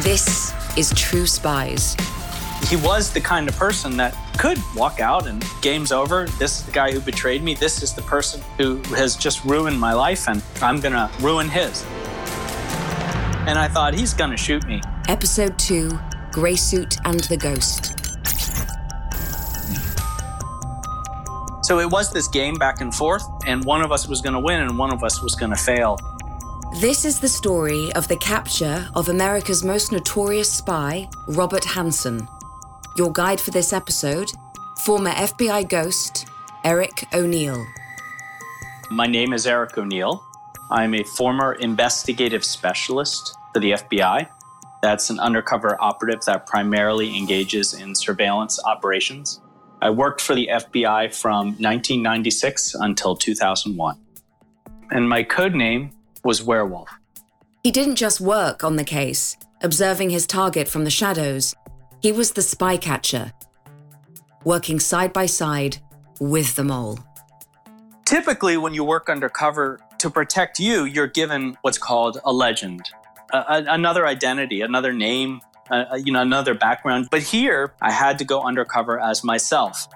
This is True Spies. He was the kind of person that could walk out and game's over. This is the guy who betrayed me. This is the person who has just ruined my life, and I'm gonna ruin his. And I thought, he's gonna shoot me. Episode 2 Grey Suit and the Ghost. So it was this game back and forth, and one of us was gonna win and one of us was gonna fail. This is the story of the capture of America's most notorious spy, Robert Hanssen. Your guide for this episode, former FBI ghost, Eric O'Neill. My name is Eric O'Neill. I'm a former investigative specialist for the FBI. That's an undercover operative that primarily engages in surveillance operations. I worked for the FBI from 1996 until 2001. And my code name was Werewolf. He didn't just work on the case, observing his target from the shadows. He was the spy catcher, working side by side with the mole. Typically, when you work undercover to protect you, you're given what's called a legend, a- a- another identity, another name, uh, you know, another background. But here, I had to go undercover as myself.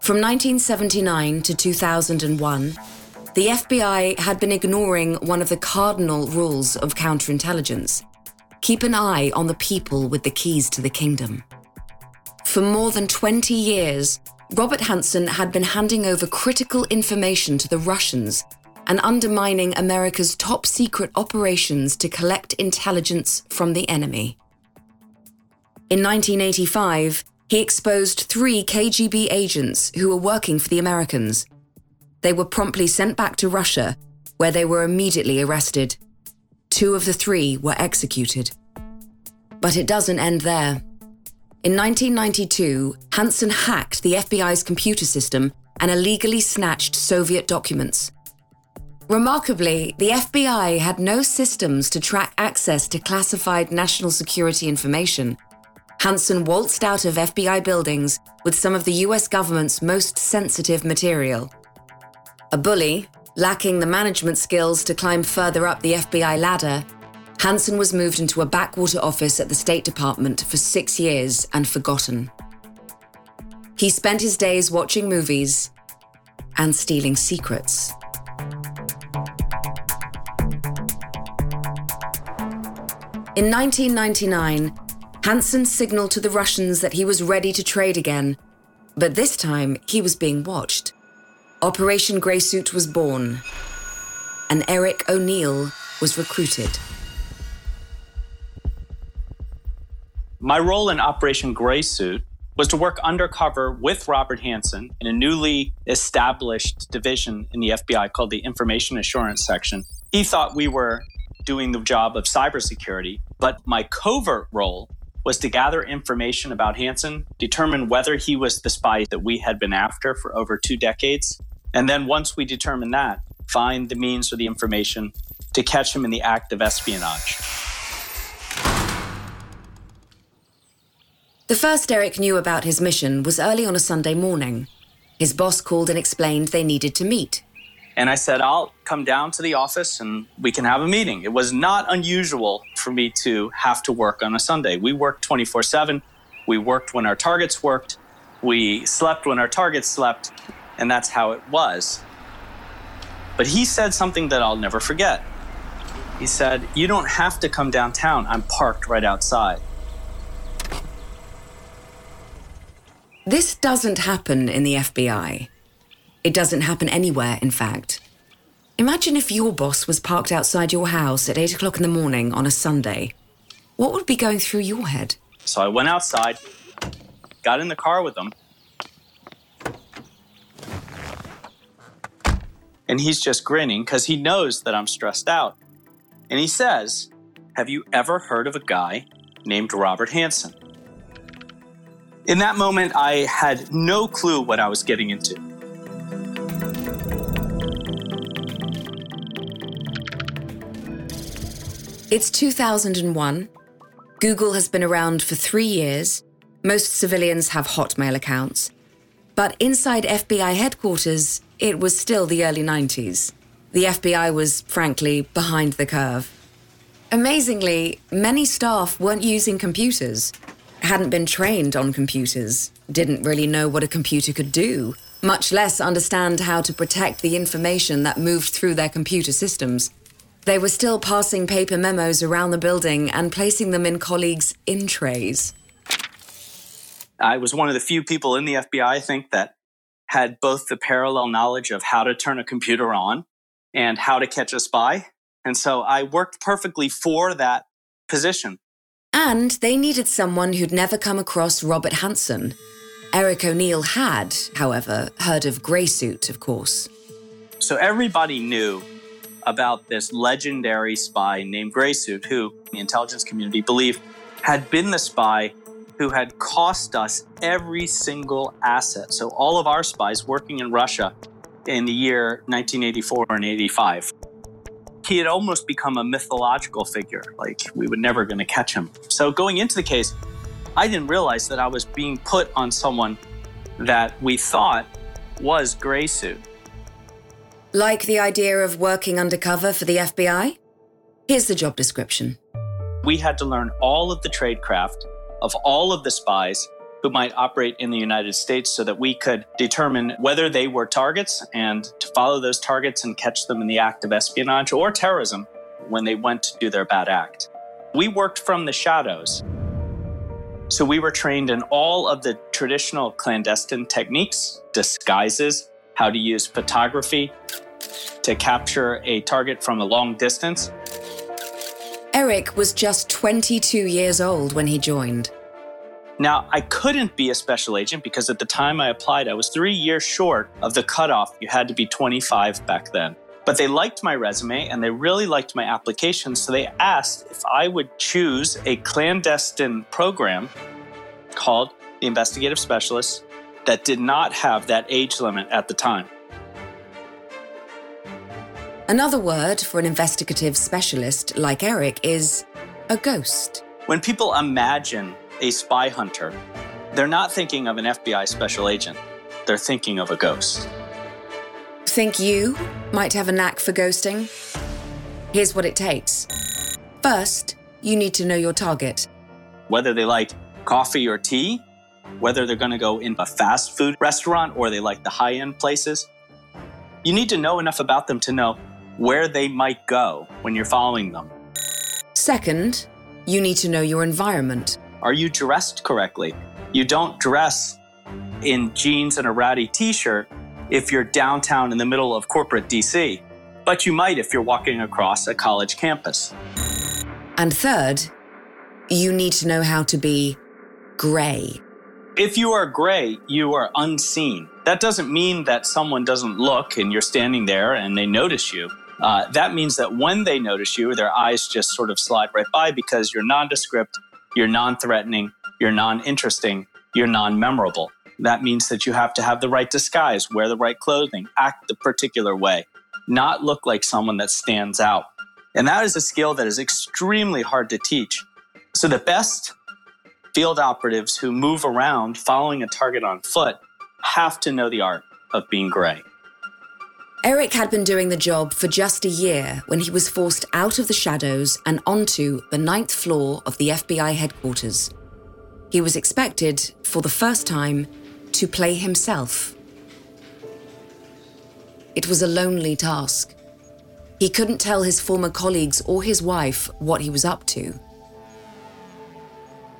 From 1979 to 2001, the FBI had been ignoring one of the cardinal rules of counterintelligence keep an eye on the people with the keys to the kingdom. For more than 20 years, Robert Hanssen had been handing over critical information to the Russians and undermining America's top secret operations to collect intelligence from the enemy. In 1985, he exposed three KGB agents who were working for the Americans. They were promptly sent back to Russia, where they were immediately arrested. Two of the three were executed. But it doesn't end there. In 1992, Hanssen hacked the FBI's computer system and illegally snatched Soviet documents. Remarkably, the FBI had no systems to track access to classified national security information. Hanssen waltzed out of FBI buildings with some of the US government's most sensitive material. A bully, lacking the management skills to climb further up the FBI ladder, Hanssen was moved into a backwater office at the State Department for six years and forgotten. He spent his days watching movies and stealing secrets. In 1999, Hanssen signaled to the Russians that he was ready to trade again, but this time he was being watched. Operation Grey Suit was born, and Eric O'Neill was recruited. My role in Operation Grey Suit was to work undercover with Robert Hanssen in a newly established division in the FBI called the Information Assurance Section. He thought we were doing the job of cybersecurity, but my covert role was to gather information about Hanssen, determine whether he was the spy that we had been after for over two decades, and then once we determine that, find the means or the information to catch him in the act of espionage. The first Eric knew about his mission was early on a Sunday morning. His boss called and explained they needed to meet. And I said, I'll come down to the office and we can have a meeting. It was not unusual for me to have to work on a Sunday. We worked 24 7. We worked when our targets worked. We slept when our targets slept. And that's how it was. But he said something that I'll never forget. He said, You don't have to come downtown. I'm parked right outside. This doesn't happen in the FBI. It doesn't happen anywhere, in fact. Imagine if your boss was parked outside your house at 8 o'clock in the morning on a Sunday. What would be going through your head? So I went outside, got in the car with him, and he's just grinning because he knows that I'm stressed out. And he says, Have you ever heard of a guy named Robert Hanssen? In that moment, I had no clue what I was getting into. It's 2001. Google has been around for three years. Most civilians have Hotmail accounts. But inside FBI headquarters, it was still the early 90s. The FBI was, frankly, behind the curve. Amazingly, many staff weren't using computers, hadn't been trained on computers, didn't really know what a computer could do, much less understand how to protect the information that moved through their computer systems. They were still passing paper memos around the building and placing them in colleagues' in trays. I was one of the few people in the FBI, I think, that had both the parallel knowledge of how to turn a computer on and how to catch a spy. And so I worked perfectly for that position. And they needed someone who'd never come across Robert Hanssen. Eric O'Neill had, however, heard of Graysuit, of course. So everybody knew about this legendary spy named Graysuit, who the intelligence community believed had been the spy who had cost us every single asset. So all of our spies working in Russia in the year 1984 and 85. He had almost become a mythological figure, like we were never going to catch him. So going into the case, I didn't realize that I was being put on someone that we thought was gray suit. Like the idea of working undercover for the FBI? Here's the job description. We had to learn all of the tradecraft of all of the spies who might operate in the United States so that we could determine whether they were targets and to follow those targets and catch them in the act of espionage or terrorism when they went to do their bad act. We worked from the shadows. So we were trained in all of the traditional clandestine techniques, disguises, how to use photography to capture a target from a long distance. Eric was just 22 years old when he joined. Now, I couldn't be a special agent because at the time I applied, I was three years short of the cutoff. You had to be 25 back then. But they liked my resume and they really liked my application. So they asked if I would choose a clandestine program called the Investigative Specialist that did not have that age limit at the time. Another word for an investigative specialist like Eric is a ghost. When people imagine a spy hunter, they're not thinking of an FBI special agent, they're thinking of a ghost. Think you might have a knack for ghosting? Here's what it takes. First, you need to know your target. Whether they like coffee or tea, whether they're going to go in a fast food restaurant or they like the high end places, you need to know enough about them to know where they might go when you're following them. Second, you need to know your environment. Are you dressed correctly? You don't dress in jeans and a ratty t shirt if you're downtown in the middle of corporate DC, but you might if you're walking across a college campus. And third, you need to know how to be gray. If you are gray, you are unseen. That doesn't mean that someone doesn't look and you're standing there and they notice you. Uh, that means that when they notice you, their eyes just sort of slide right by because you're nondescript, you're non threatening, you're non interesting, you're non memorable. That means that you have to have the right disguise, wear the right clothing, act the particular way, not look like someone that stands out. And that is a skill that is extremely hard to teach. So the best field operatives who move around following a target on foot have to know the art of being gray. Eric had been doing the job for just a year when he was forced out of the shadows and onto the ninth floor of the FBI headquarters. He was expected, for the first time, to play himself. It was a lonely task. He couldn't tell his former colleagues or his wife what he was up to.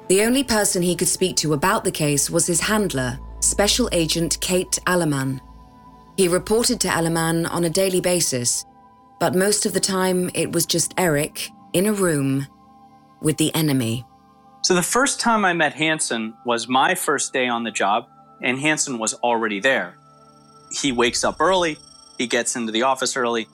The only person he could speak to about the case was his handler, Special Agent Kate Alleman. He reported to Alleman on a daily basis, but most of the time it was just Eric in a room with the enemy. So the first time I met Hanssen was my first day on the job, and Hanssen was already there. He wakes up early, he gets into the office early,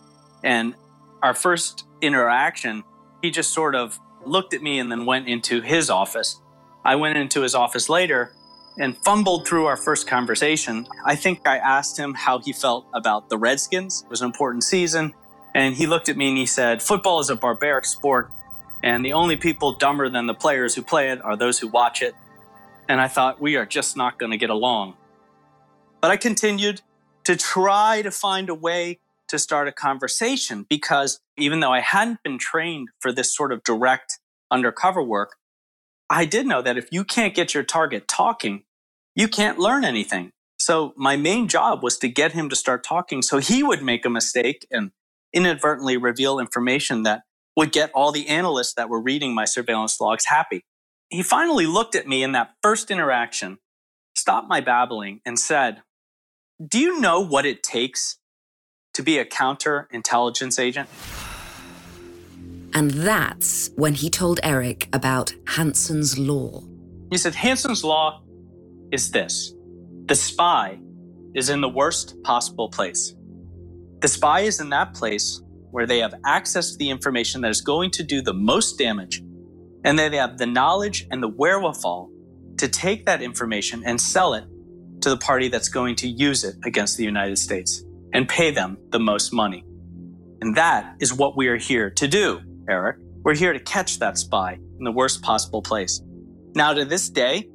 and our first interaction, he just sort of looked at me and then went into his office. I went into his office later and fumbled through our first conversation. I think I asked him how he felt about the Redskins. It was an important season. And he looked at me and he said, Football is a barbaric sport, and the only people dumber than the players who play it are those who watch it. And I thought, we are just not going to get along. But I continued to try to find a way to start a conversation because even though I hadn't been trained for this sort of direct undercover work, I did know that if you can't get your target talking, you can't learn anything. So my main job was to get him to start talking so he would make a mistake and inadvertently reveal information that would get all the analysts that were reading my surveillance logs happy. He finally looked at me in that first interaction, stopped my babbling, and said, Do you know what it takes to be a counterintelligence agent? And that's when he told Eric about Hanssen's Law. He said, Hanssen's Law is this the spy is in the worst possible place. The spy is in that place where they have access to the information that is going to do the most damage, and they have the knowledge and the wherewithal to take that information and sell it to the party that's going to use it against the United States and pay them the most money. And that is what we are here to do. Eric. We're here to catch that spy in the worst possible place. Now, to this day,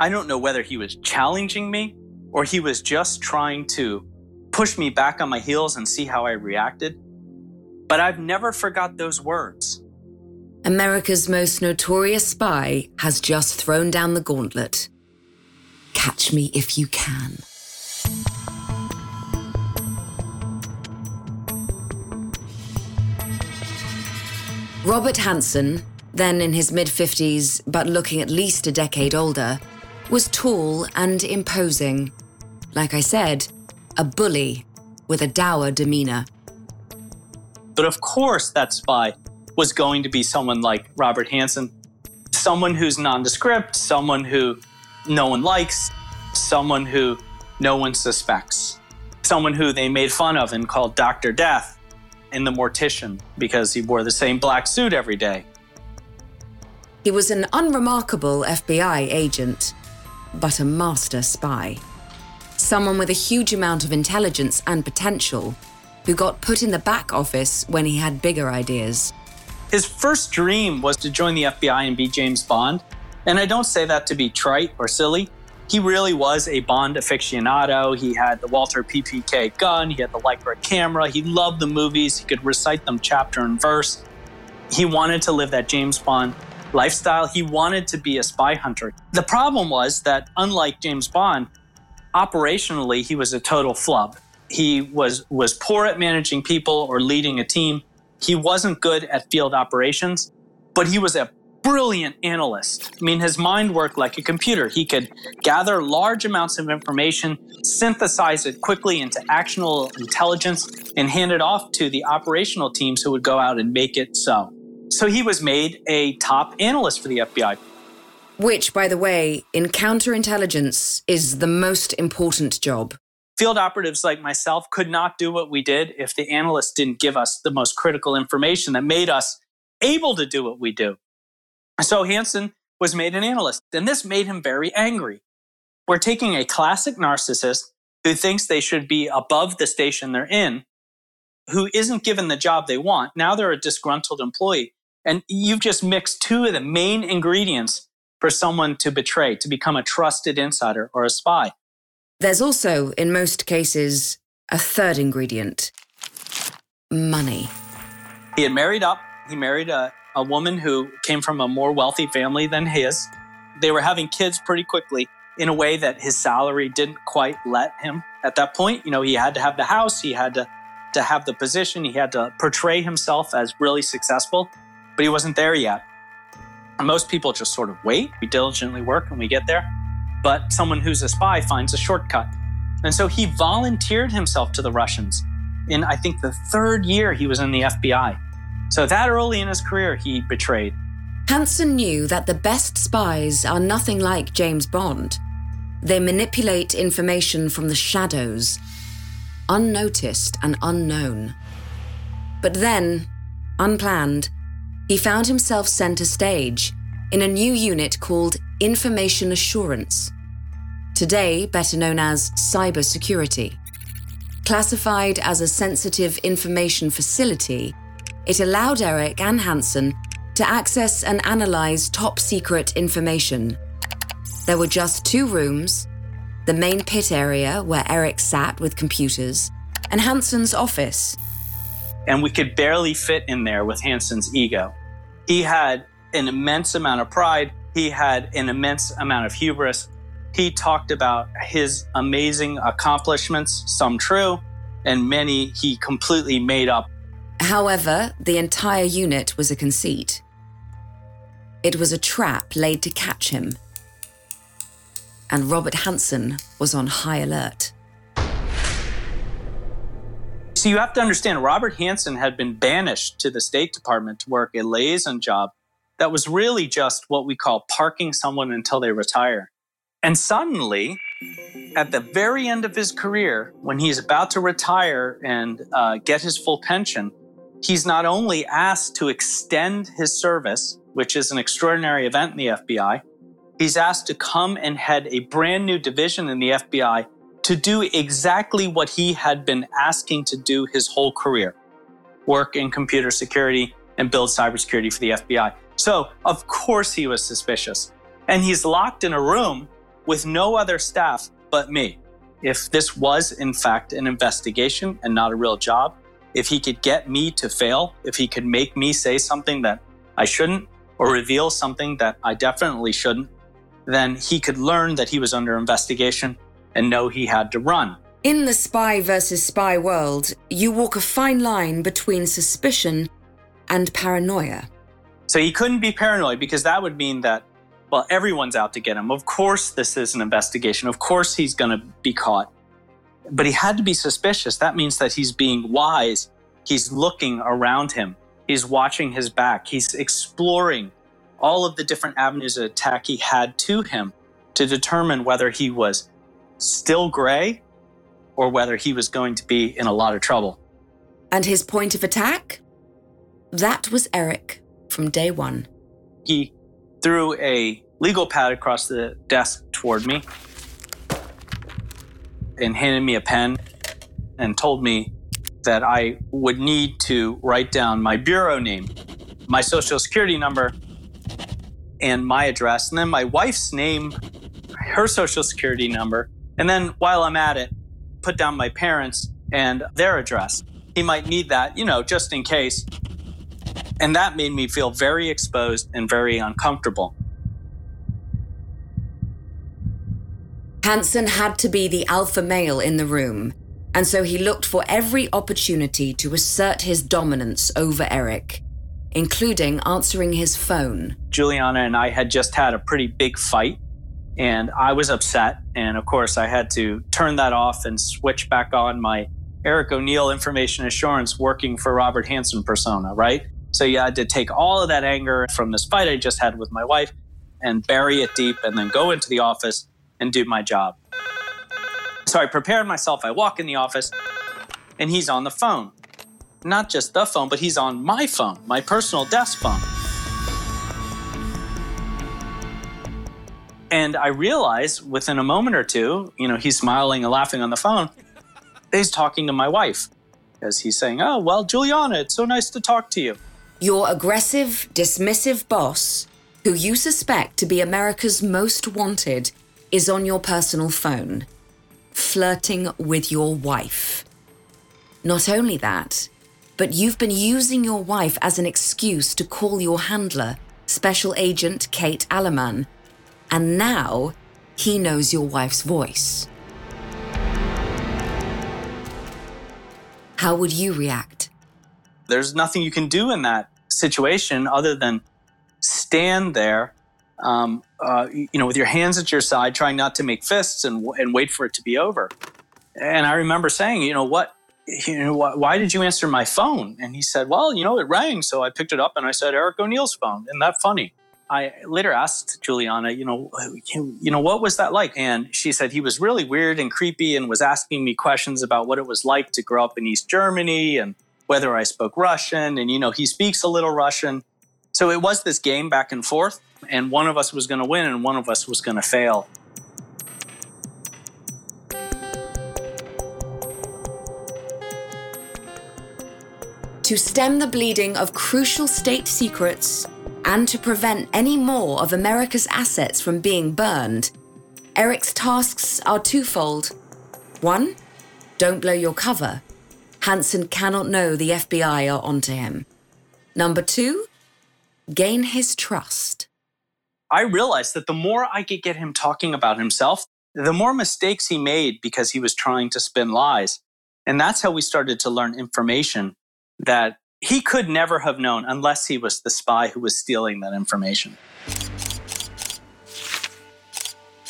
I don't know whether he was challenging me or he was just trying to push me back on my heels and see how I reacted. But I've never forgot those words. America's most notorious spy has just thrown down the gauntlet. Catch me if you can. Robert Hanssen, then in his mid 50s but looking at least a decade older, was tall and imposing. Like I said, a bully with a dour demeanor. But of course, that spy was going to be someone like Robert Hanssen, someone who's nondescript, someone who no one likes, someone who no one suspects, someone who they made fun of and called Dr. Death in The Mortician because he wore the same black suit every day. He was an unremarkable FBI agent, but a master spy. Someone with a huge amount of intelligence and potential who got put in the back office when he had bigger ideas. His first dream was to join the FBI and be James Bond. And I don't say that to be trite or silly he really was a Bond aficionado. He had the Walther PPK gun, he had the Leica camera, he loved the movies, he could recite them chapter and verse. He wanted to live that James Bond lifestyle. He wanted to be a spy hunter. The problem was that, unlike James Bond, operationally, he was a total flub. He was, was poor at managing people or leading a team. He wasn't good at field operations, but he was a brilliant analyst. I mean, his mind worked like a computer. He could gather large amounts of information, synthesize it quickly into actionable intelligence, and hand it off to the operational teams who would go out and make it so. So he was made a top analyst for the FBI. Which, by the way, in counterintelligence is the most important job. Field operatives like myself could not do what we did if the analysts didn't give us the most critical information that made us able to do what we do. So Hanssen was made an analyst, and this made him very angry. We're taking a classic narcissist who thinks they should be above the station they're in, who isn't given the job they want. Now they're a disgruntled employee. And you've just mixed two of the main ingredients for someone to betray, to become a trusted insider or a spy. There's also, in most cases, a third ingredient money. He had married up. He married a, a woman who came from a more wealthy family than his. They were having kids pretty quickly in a way that his salary didn't quite let him at that point. You know, he had to have the house, he had to to have the position, he had to portray himself as really successful, but he wasn't there yet. Most people just sort of wait, we diligently work, and we get there. But someone who's a spy finds a shortcut. And so he volunteered himself to the Russians. In, I think, the third year he was in the FBI. So that early in his career, he betrayed. Hanssen knew that the best spies are nothing like James Bond. They manipulate information from the shadows, unnoticed and unknown. But then, unplanned, he found himself center stage in a new unit called Information Assurance, today better known as cybersecurity. Classified as a sensitive information facility, it allowed Eric and Hanssen to access and analyze top secret information. There were just two rooms the main pit area where Eric sat with computers, and Hanssen's office. And we could barely fit in there with Hanssen's ego. He had an immense amount of pride, he had an immense amount of hubris. He talked about his amazing accomplishments, some true, and many he completely made up. However, the entire unit was a conceit. It was a trap laid to catch him and Robert Hanssen was on high alert. So you have to understand, Robert Hanssen had been banished to the State Department to work a liaison job that was really just what we call parking someone until they retire. And suddenly, at the very end of his career, when he's about to retire and uh, get his full pension, he's not only asked to extend his service, which is an extraordinary event in the FBI, He's asked to come and head a brand new division in the FBI to do exactly what he had been asking to do his whole career work in computer security and build cybersecurity for the FBI. So, of course, he was suspicious. And he's locked in a room with no other staff but me. If this was, in fact, an investigation and not a real job, if he could get me to fail, if he could make me say something that I shouldn't or reveal something that I definitely shouldn't, then he could learn that he was under investigation and know he had to run. In the spy versus spy world, you walk a fine line between suspicion and paranoia. So he couldn't be paranoid because that would mean that, well, everyone's out to get him. Of course, this is an investigation. Of course, he's going to be caught. But he had to be suspicious. That means that he's being wise. He's looking around him. He's watching his back. He's exploring all of the different avenues of attack he had to him to determine whether he was still gray or whether he was going to be in a lot of trouble. And his point of attack? That was Eric from day one. He threw a legal pad across the desk toward me and handed me a pen and told me that I would need to write down my bureau name, my social security number, and my address, and then my wife's name, her social security number, and then while I'm at it, put down my parents and their address. He might need that, you know, just in case. And that made me feel very exposed and very uncomfortable. Hanssen had to be the alpha male in the room, and so he looked for every opportunity to assert his dominance over Eric including answering his phone. Juliana and I had just had a pretty big fight, and I was upset. And of course, I had to turn that off and switch back on my Eric O'Neill information assurance working for Robert Hanssen persona, right? So you had to take all of that anger from this fight I just had with my wife and bury it deep and then go into the office and do my job. So I prepared myself. I walk in the office and he's on the phone not just the phone, but he's on my phone, my personal desk phone. And I realize within a moment or two, you know, he's smiling and laughing on the phone. He's talking to my wife as he's saying, Oh, well, Juliana, it's so nice to talk to you. Your aggressive, dismissive boss, who you suspect to be America's most wanted, is on your personal phone, flirting with your wife. Not only that, but you've been using your wife as an excuse to call your handler, Special Agent Kate Alleman, and now he knows your wife's voice. How would you react? There's nothing you can do in that situation other than stand there, um, uh, you know, with your hands at your side, trying not to make fists and, and wait for it to be over. And I remember saying, you know, what, you know, why, why did you answer my phone? And he said, well, you know, it rang. So I picked it up and I said, Eric O'Neill's phone. Isn't that funny? I later asked Juliana, you know, you know, what was that like? And she said he was really weird and creepy and was asking me questions about what it was like to grow up in East Germany and whether I spoke Russian. And, you know, he speaks a little Russian. So it was this game back and forth, and one of us was going to win and one of us was going to fail. To stem the bleeding of crucial state secrets and to prevent any more of America's assets from being burned, Eric's tasks are twofold. One, don't blow your cover. Hanssen cannot know the FBI are onto him. Number two, gain his trust. I realized that the more I could get him talking about himself, the more mistakes he made because he was trying to spin lies. And that's how we started to learn information that he could never have known unless he was the spy who was stealing that information.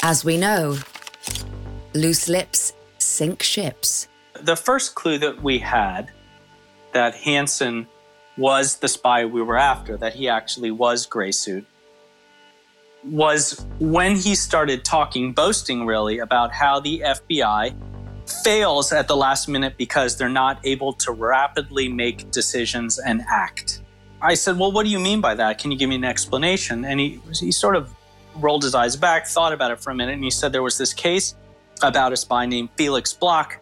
As we know, loose lips sink ships. The first clue that we had that Hanssen was the spy we were after, that he actually was Gray Suit, was when he started talking, boasting really, about how the FBI fails at the last minute because they're not able to rapidly make decisions and act. I said, Well, what do you mean by that? Can you give me an explanation? And he, he sort of rolled his eyes back, thought about it for a minute, and he said there was this case about a spy named Felix Bloch,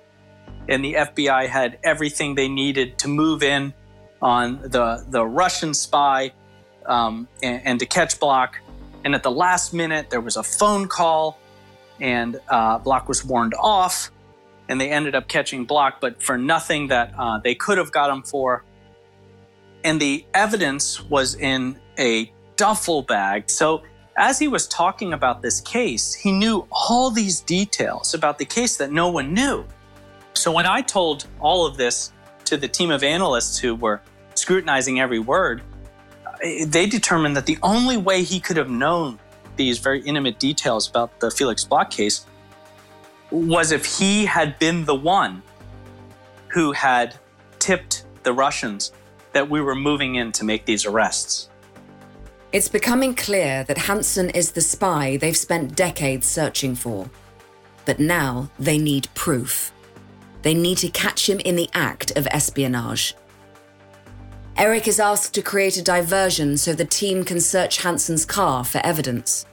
and the FBI had everything they needed to move in on the, the Russian spy um, and, and, to catch Bloch. And at the last minute, there was a phone call, and uh, Bloch was warned off and they ended up catching Bloch, but for nothing that uh, they could have got him for. And the evidence was in a duffel bag. So as he was talking about this case, he knew all these details about the case that no one knew. So when I told all of this to the team of analysts who were scrutinizing every word, they determined that the only way he could have known these very intimate details about the Felix Bloch case was if he had been the one who had tipped the Russians that we were moving in to make these arrests. It's becoming clear that Hanssen is the spy they've spent decades searching for. But now they need proof. They need to catch him in the act of espionage. Eric is asked to create a diversion so the team can search Hanssen's car for evidence.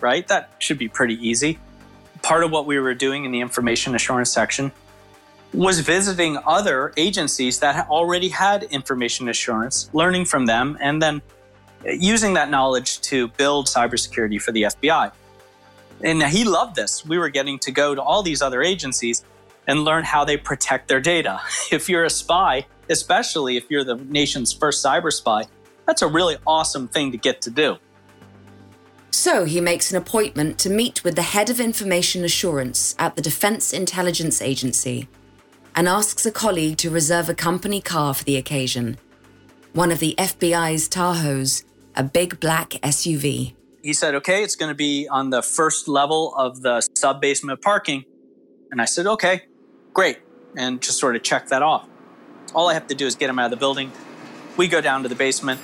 Right? That should be pretty easy part of what we were doing in the information assurance section was visiting other agencies that already had information assurance, learning from them, and then using that knowledge to build cybersecurity for the FBI. And he loved this. We were getting to go to all these other agencies and learn how they protect their data. If you're a spy, especially if you're the nation's first cyber spy, that's a really awesome thing to get to do. So he makes an appointment to meet with the head of information assurance at the Defense Intelligence Agency and asks a colleague to reserve a company car for the occasion. One of the FBI's Tahoes, a big black SUV. He said, okay, it's going to be on the first level of the sub basement parking. And I said, okay, great. And just sort of check that off. All I have to do is get him out of the building. We go down to the basement.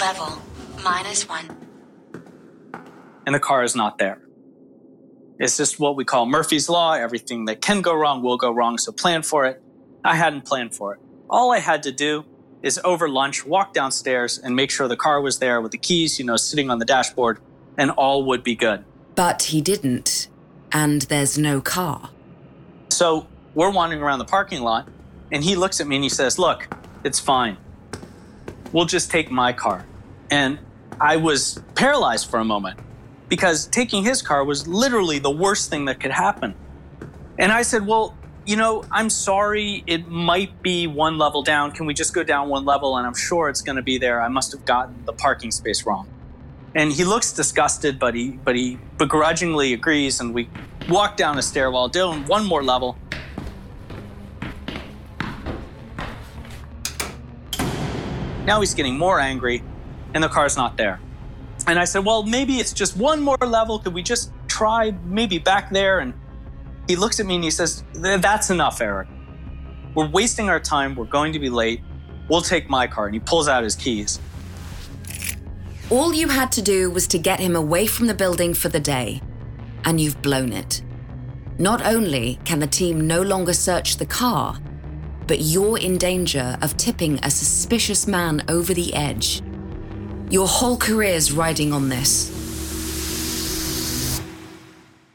Level minus one. And the car is not there. It's just what we call Murphy's Law. Everything that can go wrong will go wrong, so plan for it. I hadn't planned for it. All I had to do is over lunch walk downstairs and make sure the car was there with the keys, you know, sitting on the dashboard, and all would be good. But he didn't, and there's no car. So we're wandering around the parking lot, and he looks at me and he says, Look, it's fine. We'll just take my car. And I was paralyzed for a moment because taking his car was literally the worst thing that could happen. And I said, Well, you know, I'm sorry, it might be one level down. Can we just go down one level? And I'm sure it's going to be there. I must have gotten the parking space wrong. And he looks disgusted, but he but he begrudgingly agrees, and we walk down a stairwell, down one more level. Now he's getting more angry, and the car's not there. And I said, Well, maybe it's just one more level. Could we just try maybe back there? And he looks at me and he says, That's enough, Eric. We're wasting our time. We're going to be late. We'll take my car. And he pulls out his keys. All you had to do was to get him away from the building for the day, and you've blown it. Not only can the team no longer search the car, but you're in danger of tipping a suspicious man over the edge. Your whole career's riding on this.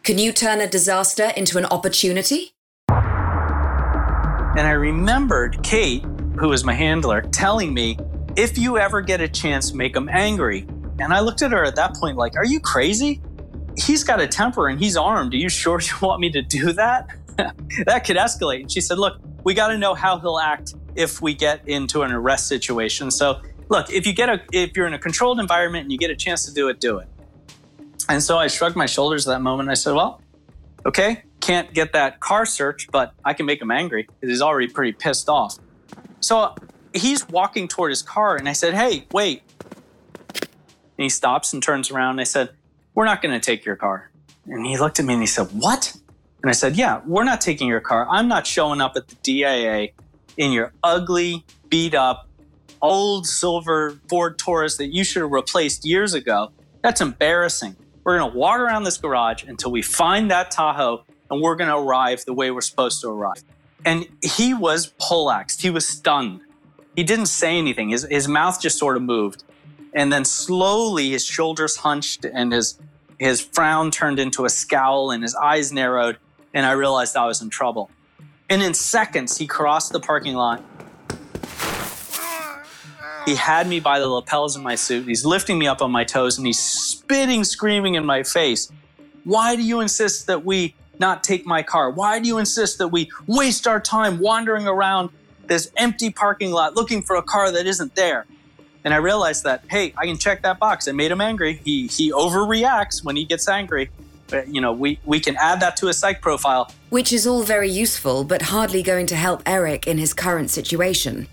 Can you turn a disaster into an opportunity? And I remembered Kate, who was my handler, telling me, if you ever get a chance, make him angry. And I looked at her at that point like, are you crazy? He's got a temper and he's armed. Are you sure you want me to do that? that could escalate. And she said, look, we got to know how he'll act if we get into an arrest situation. So, look, if you get a if you're in a controlled environment and you get a chance to do it, do it. And so I shrugged my shoulders at that moment. And I said, well, okay, can't get that car search, but I can make him angry because he's already pretty pissed off. So he's walking toward his car, and I said, hey, wait. And he stops and turns around. And I said, we're not going to take your car. And he looked at me and he said, what? And I said, Yeah, we're not taking your car. I'm not showing up at the DIA in your ugly, beat up, old silver Ford Taurus that you should have replaced years ago. That's embarrassing. We're going to walk around this garage until we find that Tahoe and we're going to arrive the way we're supposed to arrive. And he was poleaxed. He was stunned. He didn't say anything. His, his mouth just sort of moved. And then slowly his shoulders hunched and his, his frown turned into a scowl and his eyes narrowed and I realized I was in trouble. And in seconds, he crossed the parking lot. He had me by the lapels of my suit. He's lifting me up on my toes and he's spitting, screaming in my face. Why do you insist that we not take my car? Why do you insist that we waste our time wandering around this empty parking lot looking for a car that isn't there? And I realized that, hey, I can check that box. I made him angry. He he overreacts when he gets angry Uh, you know, we, we can add that to a psych profile. Which is all very useful, but hardly going to help Eric in his current situation.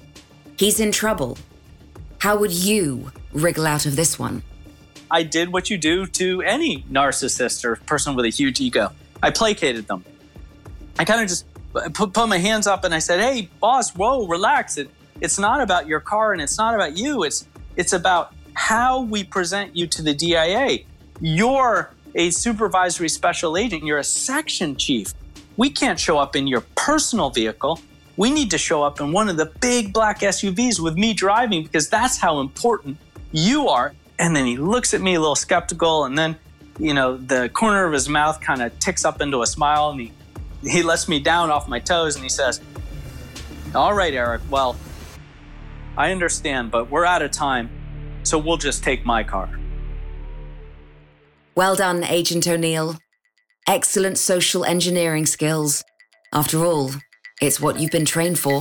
He's in trouble. How would you wriggle out of this one? I did what you do to any narcissist or person with a huge ego. I placated them. I kind of just put, put my hands up and I said, "Hey, boss, whoa, relax. It, it's not about your car and it's not about you. It's it's about how we present you to the DIA. You're a supervisory special agent, you're a section chief. We can't show up in your personal vehicle. We need to show up in one of the big black SUVs with me driving because that's how important you are. And then he looks at me a little skeptical, and then, you know, the corner of his mouth kind of ticks up into a smile, and he, he lets me down off my toes and he says, All right, Eric, well, I understand, but we're out of time, so we'll just take my car. Well done, Agent O'Neill. Excellent social engineering skills. After all, it's what you've been trained for.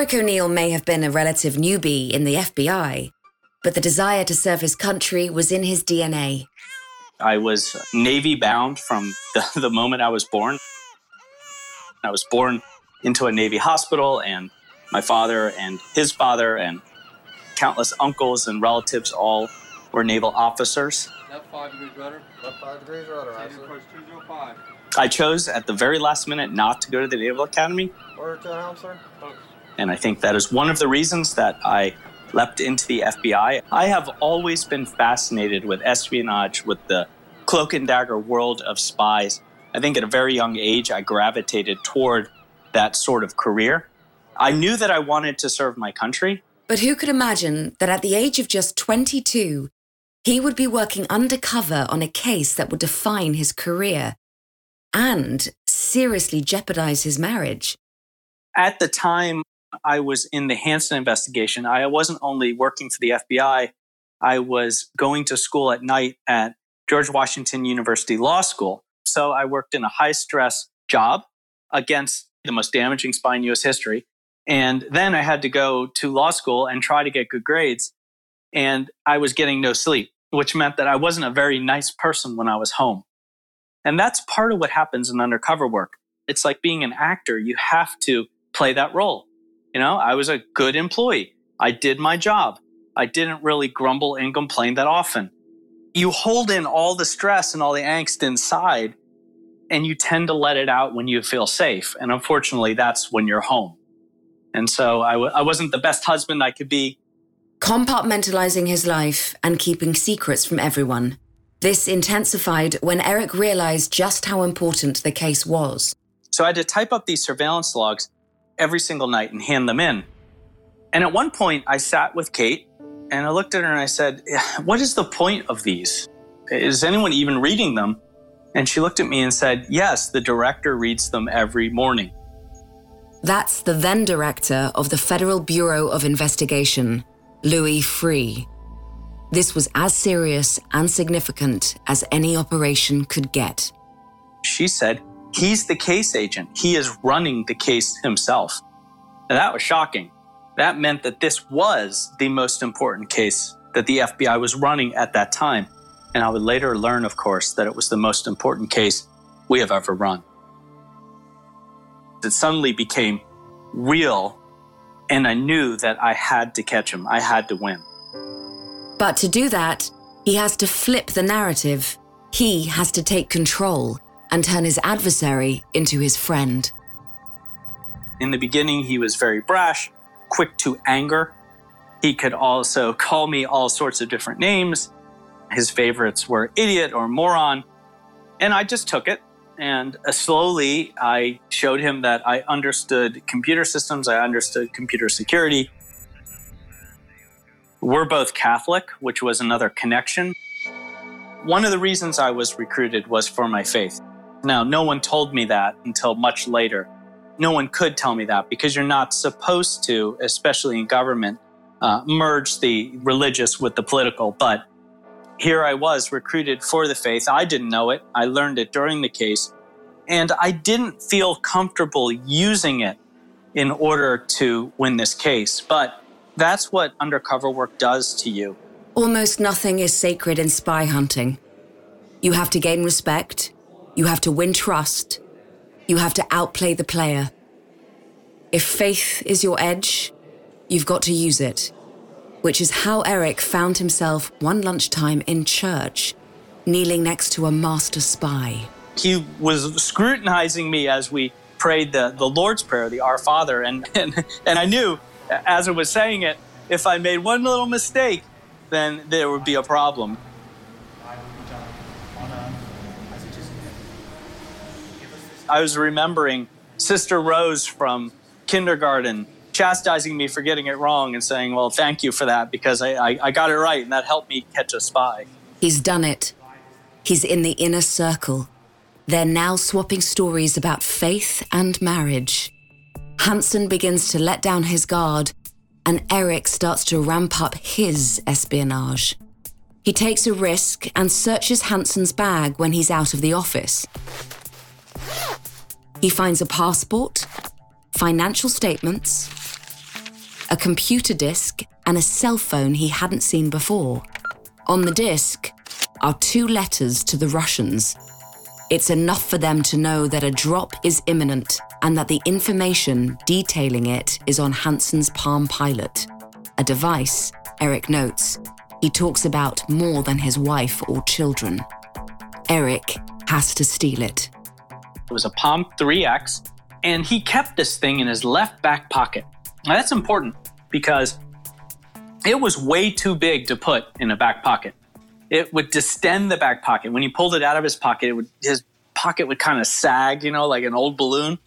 Eric O'Neill may have been a relative newbie in the FBI, but the desire to serve his country was in his DNA. I was Navy bound from the, the moment I was born. I was born into a Navy hospital, and my father and his father and countless uncles and relatives all were naval officers. Left five degrees rudder. Left five degrees rudder, Continue approach 205. I chose at the very last minute not to go to the Naval Academy, Order to the helm, sir. And I think that is one of the reasons that I leapt into the FBI. I have always been fascinated with espionage, with the cloak and dagger world of spies. I think at a very young age, I gravitated toward that sort of career. I knew that I wanted to serve my country, But who could imagine that at the age of just 22, he would be working undercover on a case that would define his career and seriously jeopardize his marriage? at the time I was in the Hanssen investigation, I wasn't only working for the FBI, I was going to school at night at George Washington University Law School. So I worked in a high stress job against the most damaging spy in US history. And then I had to go to law school and try to get good grades. And I was getting no sleep, which meant that I wasn't a very nice person when I was home. And that's part of what happens in undercover work. It's like being an actor, you have to play that role. You know, I was a good employee. I did my job. I didn't really grumble and complain that often. You hold in all the stress and all the angst inside, and you tend to let it out when you feel safe. And unfortunately, that's when you're home. And so I w- I wasn't the best husband I could be. Compartmentalizing his life and keeping secrets from everyone. This intensified when Eric realized just how important the case was. So I had to type up these surveillance logs every single night and hand them in. And at one point, I sat with Kate and I looked at her and I said, What is the point of these? Is anyone even reading them? And she looked at me and said, Yes, the director reads them every morning. That's the then director of the Federal Bureau of Investigation, Louis Freeh. This was as serious and significant as any operation could get. She said, He's the case agent. He is running the case himself. And that was shocking. That meant that this was the most important case that the FBI was running at that time. And I would later learn, of course, that it was the most important case we have ever run. It suddenly became real, and I knew that I had to catch him. I had to win. But to do that, he has to flip the narrative. He has to take control and turn his adversary into his friend. In the beginning, he was very brash, quick to anger. He could also call me all sorts of different names. His favorites were idiot or moron. And I just took it. And uh, slowly, I showed him that I understood computer systems, I understood computer security. We're both Catholic, which was another connection. One of the reasons I was recruited was for my faith. Now, no one told me that until much later. No one could tell me that because you're not supposed to, especially in government, uh, merge the religious with the political. But here I was recruited for the faith. I didn't know it. I learned it during the case. And I didn't feel comfortable using it in order to win this case. But that's what undercover work does to you. Almost nothing is sacred in spy hunting. You have to gain respect, you have to win trust, you have to outplay the player. If faith is your edge, you've got to use it. Which is how Eric found himself one lunchtime in church, kneeling next to a master spy. He was scrutinizing me as we prayed the, the Lord's Prayer, the Our Father, and, and and I knew as I was saying it, if I made one little mistake, then there would be a problem. I was remembering Sister Rose from kindergarten chastising me for getting it wrong and saying, Well, thank you for that because I, I, I got it right and that helped me catch a spy. He's done it. He's in the inner circle. They're now swapping stories about faith and marriage. Hanssen begins to let down his guard, and Eric starts to ramp up his espionage. He takes a risk and searches Hanssen's bag when he's out of the office. He finds a passport, financial statements, a computer disk, and a cell phone he hadn't seen before. On the disk, are two letters to the Russians. It's enough for them to know that a drop is imminent and that the information detailing it is on Hanssen's Palm Pilot, a device, Eric notes, he talks about more than his wife or children. Eric has to steal it. It was a Palm 3X, and he kept this thing in his left back pocket. Now, that's important because it was way too big to put in a back pocket. It would distend the back pocket. When he pulled it out of his pocket, it would, his pocket would kind of sag, you know, like an old balloon.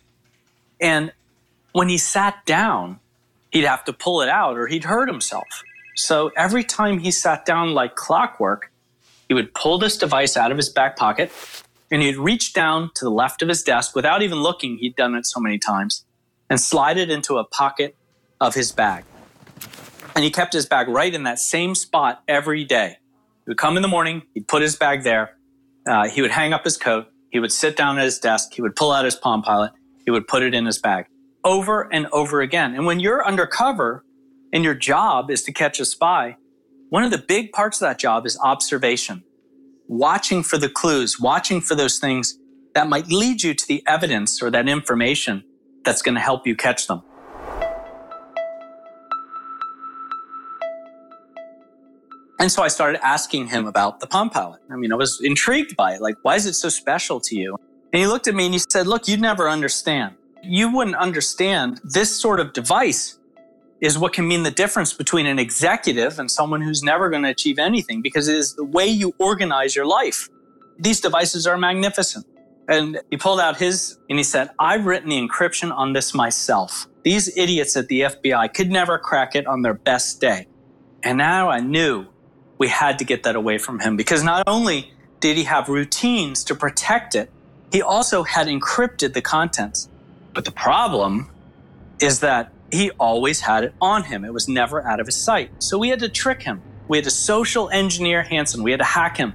And when he sat down, he'd have to pull it out or he'd hurt himself. So every time he sat down like clockwork, he would pull this device out of his back pocket and he'd reach down to the left of his desk without even looking. He'd done it so many times and slide it into a pocket of his bag. And he kept his bag right in that same spot every day. He would come in the morning, he'd put his bag there, uh, he would hang up his coat, he would sit down at his desk, he would pull out his Palm Pilot, he would put it in his bag over and over again. And when you're undercover and your job is to catch a spy, one of the big parts of that job is observation, watching for the clues, watching for those things that might lead you to the evidence or that information that's going to help you catch them. And so I started asking him about the Palm Pilot. I mean, I was intrigued by it. Like, why is it so special to you? And he looked at me and he said, Look, you'd never understand. You wouldn't understand this sort of device is what can mean the difference between an executive and someone who's never going to achieve anything because it is the way you organize your life. These devices are magnificent. And he pulled out his and he said, I've written the encryption on this myself. These idiots at the FBI could never crack it on their best day. And now I knew we had to get that away from him because not only did he have routines to protect it, he also had encrypted the contents. But the problem is that he always had it on him. It was never out of his sight. So we had to trick him. We had to social engineer Hanssen. We had to hack him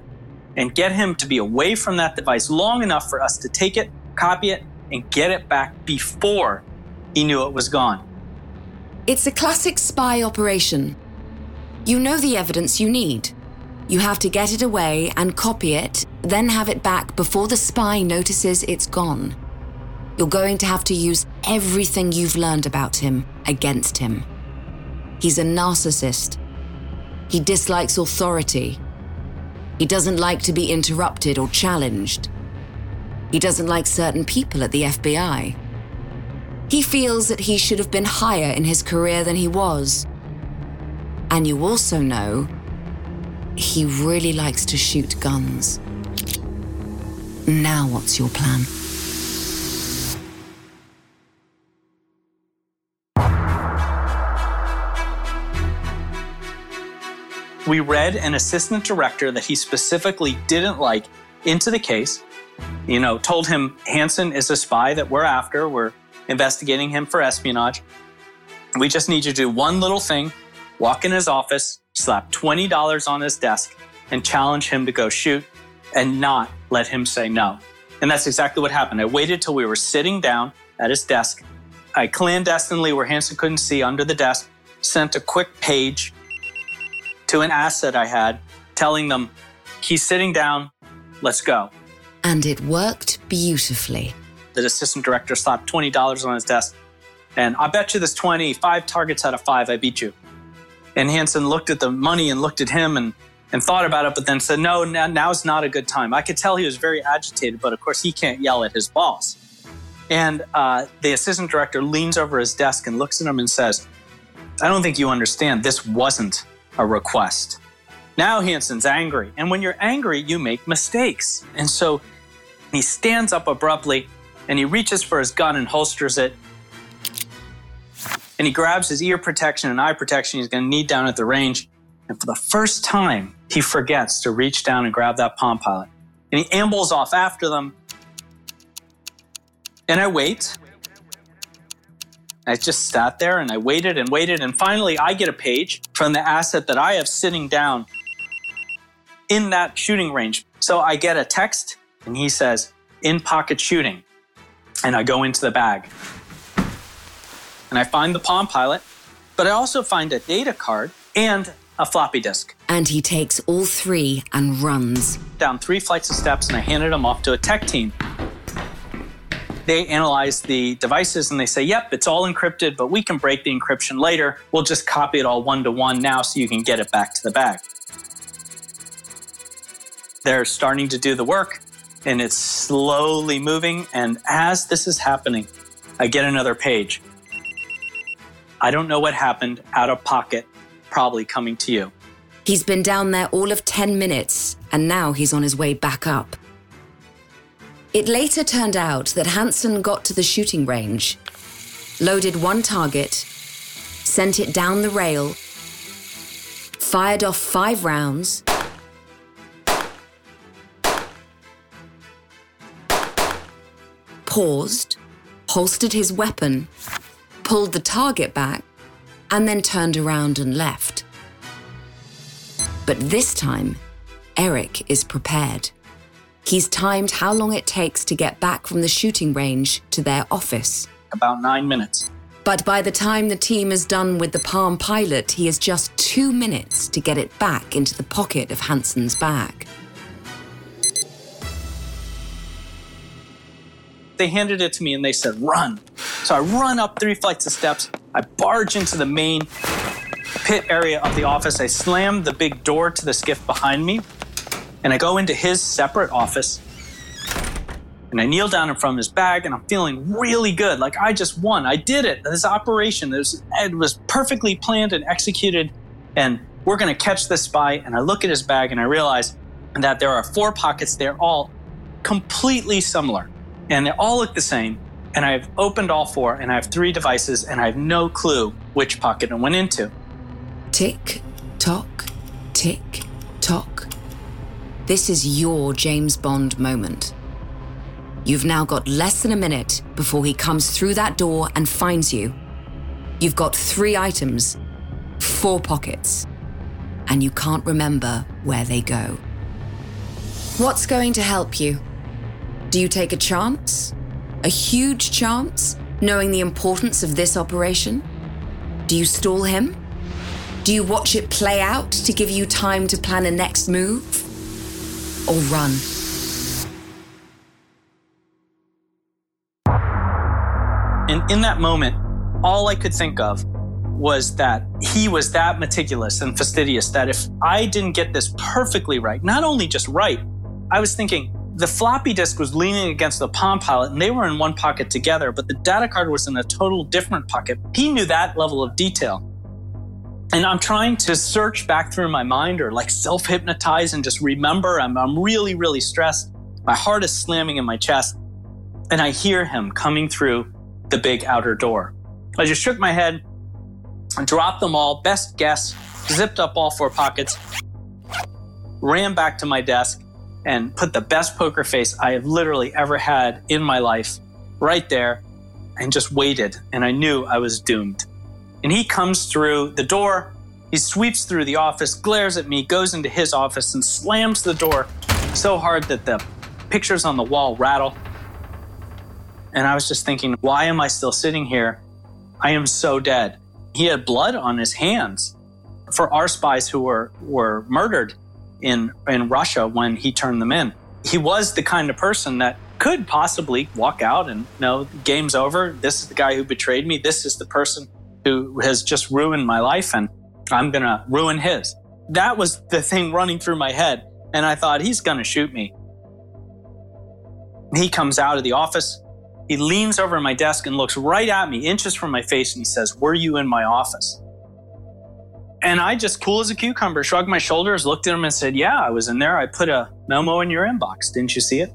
and get him to be away from that device long enough for us to take it, copy it, and get it back before he knew it was gone. It's a classic spy operation. You know the evidence you need. You have to get it away and copy it, then have it back before the spy notices it's gone. You're going to have to use everything you've learned about him against him. He's a narcissist. He dislikes authority. He doesn't like to be interrupted or challenged. He doesn't like certain people at the FBI. He feels that he should have been higher in his career than he was. And you also know he really likes to shoot guns. Now, what's your plan? We read an assistant director that he specifically didn't like into the case. You know, told him Hanssen is a spy that we're after. We're investigating him for espionage. We just need you to do one little thing walk in his office, slap $20 on his desk, and challenge him to go shoot and not let him say no. And that's exactly what happened. I waited till we were sitting down at his desk. I clandestinely, where Hanssen couldn't see, under the desk, sent a quick page to an asset I had, telling them, he's sitting down, let's go. And it worked beautifully. The assistant director slapped $20 on his desk. And I bet you this 20, five targets out of five, I beat you. And Hanssen looked at the money and looked at him and, and thought about it, but then said, no, now, now's not a good time. I could tell he was very agitated, but of course he can't yell at his boss. And uh, the assistant director leans over his desk and looks at him and says, I don't think you understand. This wasn't a request. Now Hanssen's angry. And when you're angry, you make mistakes. And so he stands up abruptly and he reaches for his gun and holsters it. And he grabs his ear protection and eye protection he's going to need down at the range. And for the first time, he forgets to reach down and grab that Palm Pilot. And he ambles off after them. And I wait I just sat there and I waited and waited. And finally, I get a page from the asset that I have sitting down in that shooting range. So I get a text and he says, in pocket shooting. And I go into the bag. And I find the Palm Pilot, but I also find a data card and a floppy disk. And he takes all three and runs. Down three flights of steps, and I handed them off to a tech team. They analyze the devices and they say, yep, it's all encrypted, but we can break the encryption later. We'll just copy it all one to one now so you can get it back to the bag. They're starting to do the work and it's slowly moving. And as this is happening, I get another page. I don't know what happened, out of pocket, probably coming to you. He's been down there all of 10 minutes, and now he's on his way back up. It later turned out that Hanssen got to the shooting range, loaded one target, sent it down the rail, fired off five rounds, paused, holstered his weapon, pulled the target back, and then turned around and left. But this time, Eric is prepared. He's timed how long it takes to get back from the shooting range to their office. About nine minutes. But by the time the team is done with the Palm Pilot, he has just two minutes to get it back into the pocket of Hanssen's bag. They handed it to me and they said, run. So I run up three flights of steps. I barge into the main pit area of the office. I slam the big door to the SCIF behind me and I go into his separate office and I kneel down in front of his bag and I'm feeling really good. Like I just won. I did it. This operation was, it was perfectly planned and executed. And we're going to catch this spy. And I look at his bag and I realize that there are four pockets. They're all completely similar and they all look the same. And I've opened all four and I have three devices and I have no clue which pocket it went into. Tick, tock, tick. This is your James Bond moment. You've now got less than a minute before he comes through that door and finds you. You've got three items, four pockets, and you can't remember where they go. What's going to help you? Do you take a chance? A huge chance, knowing the importance of this operation? Do you stall him? Do you watch it play out to give you time to plan a next move? Or run? And in that moment, all I could think of was that he was that meticulous and fastidious that if I didn't get this perfectly right, not only just right, I was thinking the floppy disk was leaning against the Palm Pilot and they were in one pocket together, but the data card was in a total different pocket. He knew that level of detail. And I'm trying to search back through my mind or like self hypnotize and just remember I'm, I'm really, really stressed. My heart is slamming in my chest. And I hear him coming through the big outer door. I just shook my head and dropped them all, best guess, zipped up all four pockets, ran back to my desk, and put the best poker face I have literally ever had in my life right there and just waited. And I knew I was doomed. And he comes through the door, he sweeps through the office, glares at me, goes into his office, and slams the door so hard that the pictures on the wall rattle. And I was just thinking, why am I still sitting here? I am so dead. He had blood on his hands for our spies who were, were murdered in, in Russia when he turned them in. He was the kind of person that could possibly walk out and no, game's over. This is the guy who betrayed me. This is the person who has just ruined my life and I'm going to ruin his. That was the thing running through my head. And I thought, he's going to shoot me. He comes out of the office. He leans over my desk and looks right at me, inches from my face, and he says, Were you in my office? And I just, cool as a cucumber, shrugged my shoulders, looked at him and said, Yeah, I was in there. I put a memo in your inbox. Didn't you see it?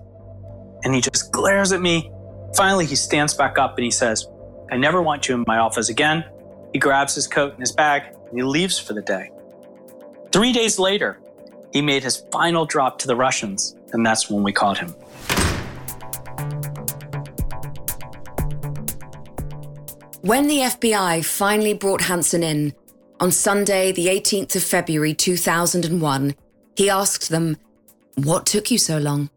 And he just glares at me. Finally, he stands back up and he says, I never want you in my office again. He grabs his coat and his bag and he leaves for the day. Three days later, he made his final drop to the Russians, and that's when we caught him. When the FBI finally brought Hanssen in, on Sunday, the 18th of February 2001, he asked them, What took you so long?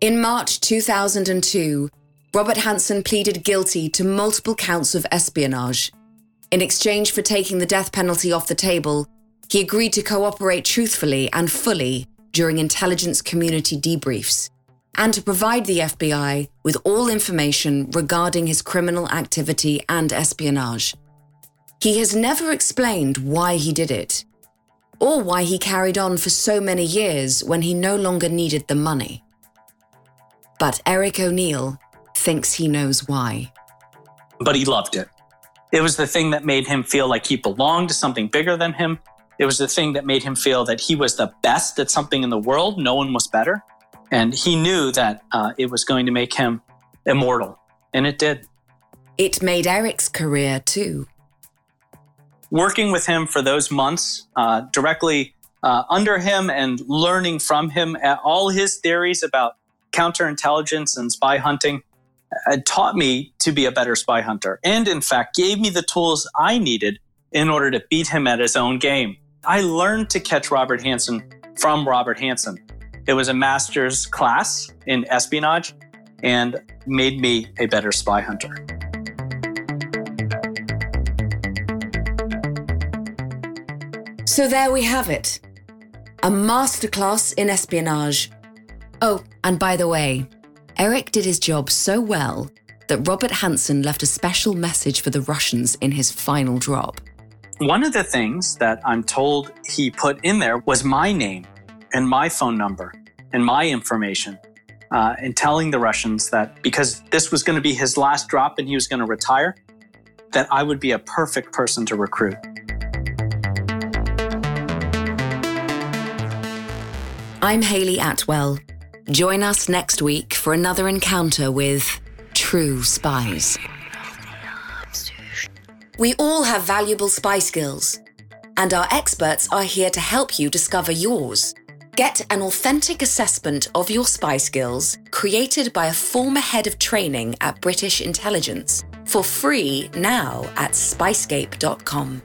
In March 2002, Robert Hanssen pleaded guilty to multiple counts of espionage. In exchange for taking the death penalty off the table, He agreed to cooperate truthfully and fully during intelligence community debriefs and to provide the FBI with all information regarding his criminal activity and espionage. He has never explained why he did it, or why he carried on for so many years when he no longer needed the money. But Eric O'Neill thinks he knows why. But he loved it. It was the thing that made him feel like he belonged to something bigger than him. It was the thing that made him feel that he was the best at something in the world. No one was better. And he knew that uh, it was going to make him immortal. And it did. It made Eric's career too. Working with him for those months, uh, directly uh, under him and learning from him uh, all his theories about counterintelligence and spy hunting, uh, taught me to be a better spy hunter. And in fact, gave me the tools I needed in order to beat him at his own game. I learned to catch Robert Hanssen from Robert Hanssen. It was a master's class in espionage and made me a better spy hunter. So there we have it a masterclass in espionage. Oh, and by the way, Eric did his job so well that Robert Hanssen left a special message for the Russians in his final drop. One of the things that I'm told he put in there was my name and my phone number and my information, uh, and telling the Russians that because this was going to be his last drop and he was going to retire, that I would be a perfect person to recruit. I'm Hayley Atwell. Join us next week for another encounter with true spies. We all have valuable spy skills, and our experts are here to help you discover yours. Get an authentic assessment of your spy skills created by a former head of training at British Intelligence for free now at spyscape.com.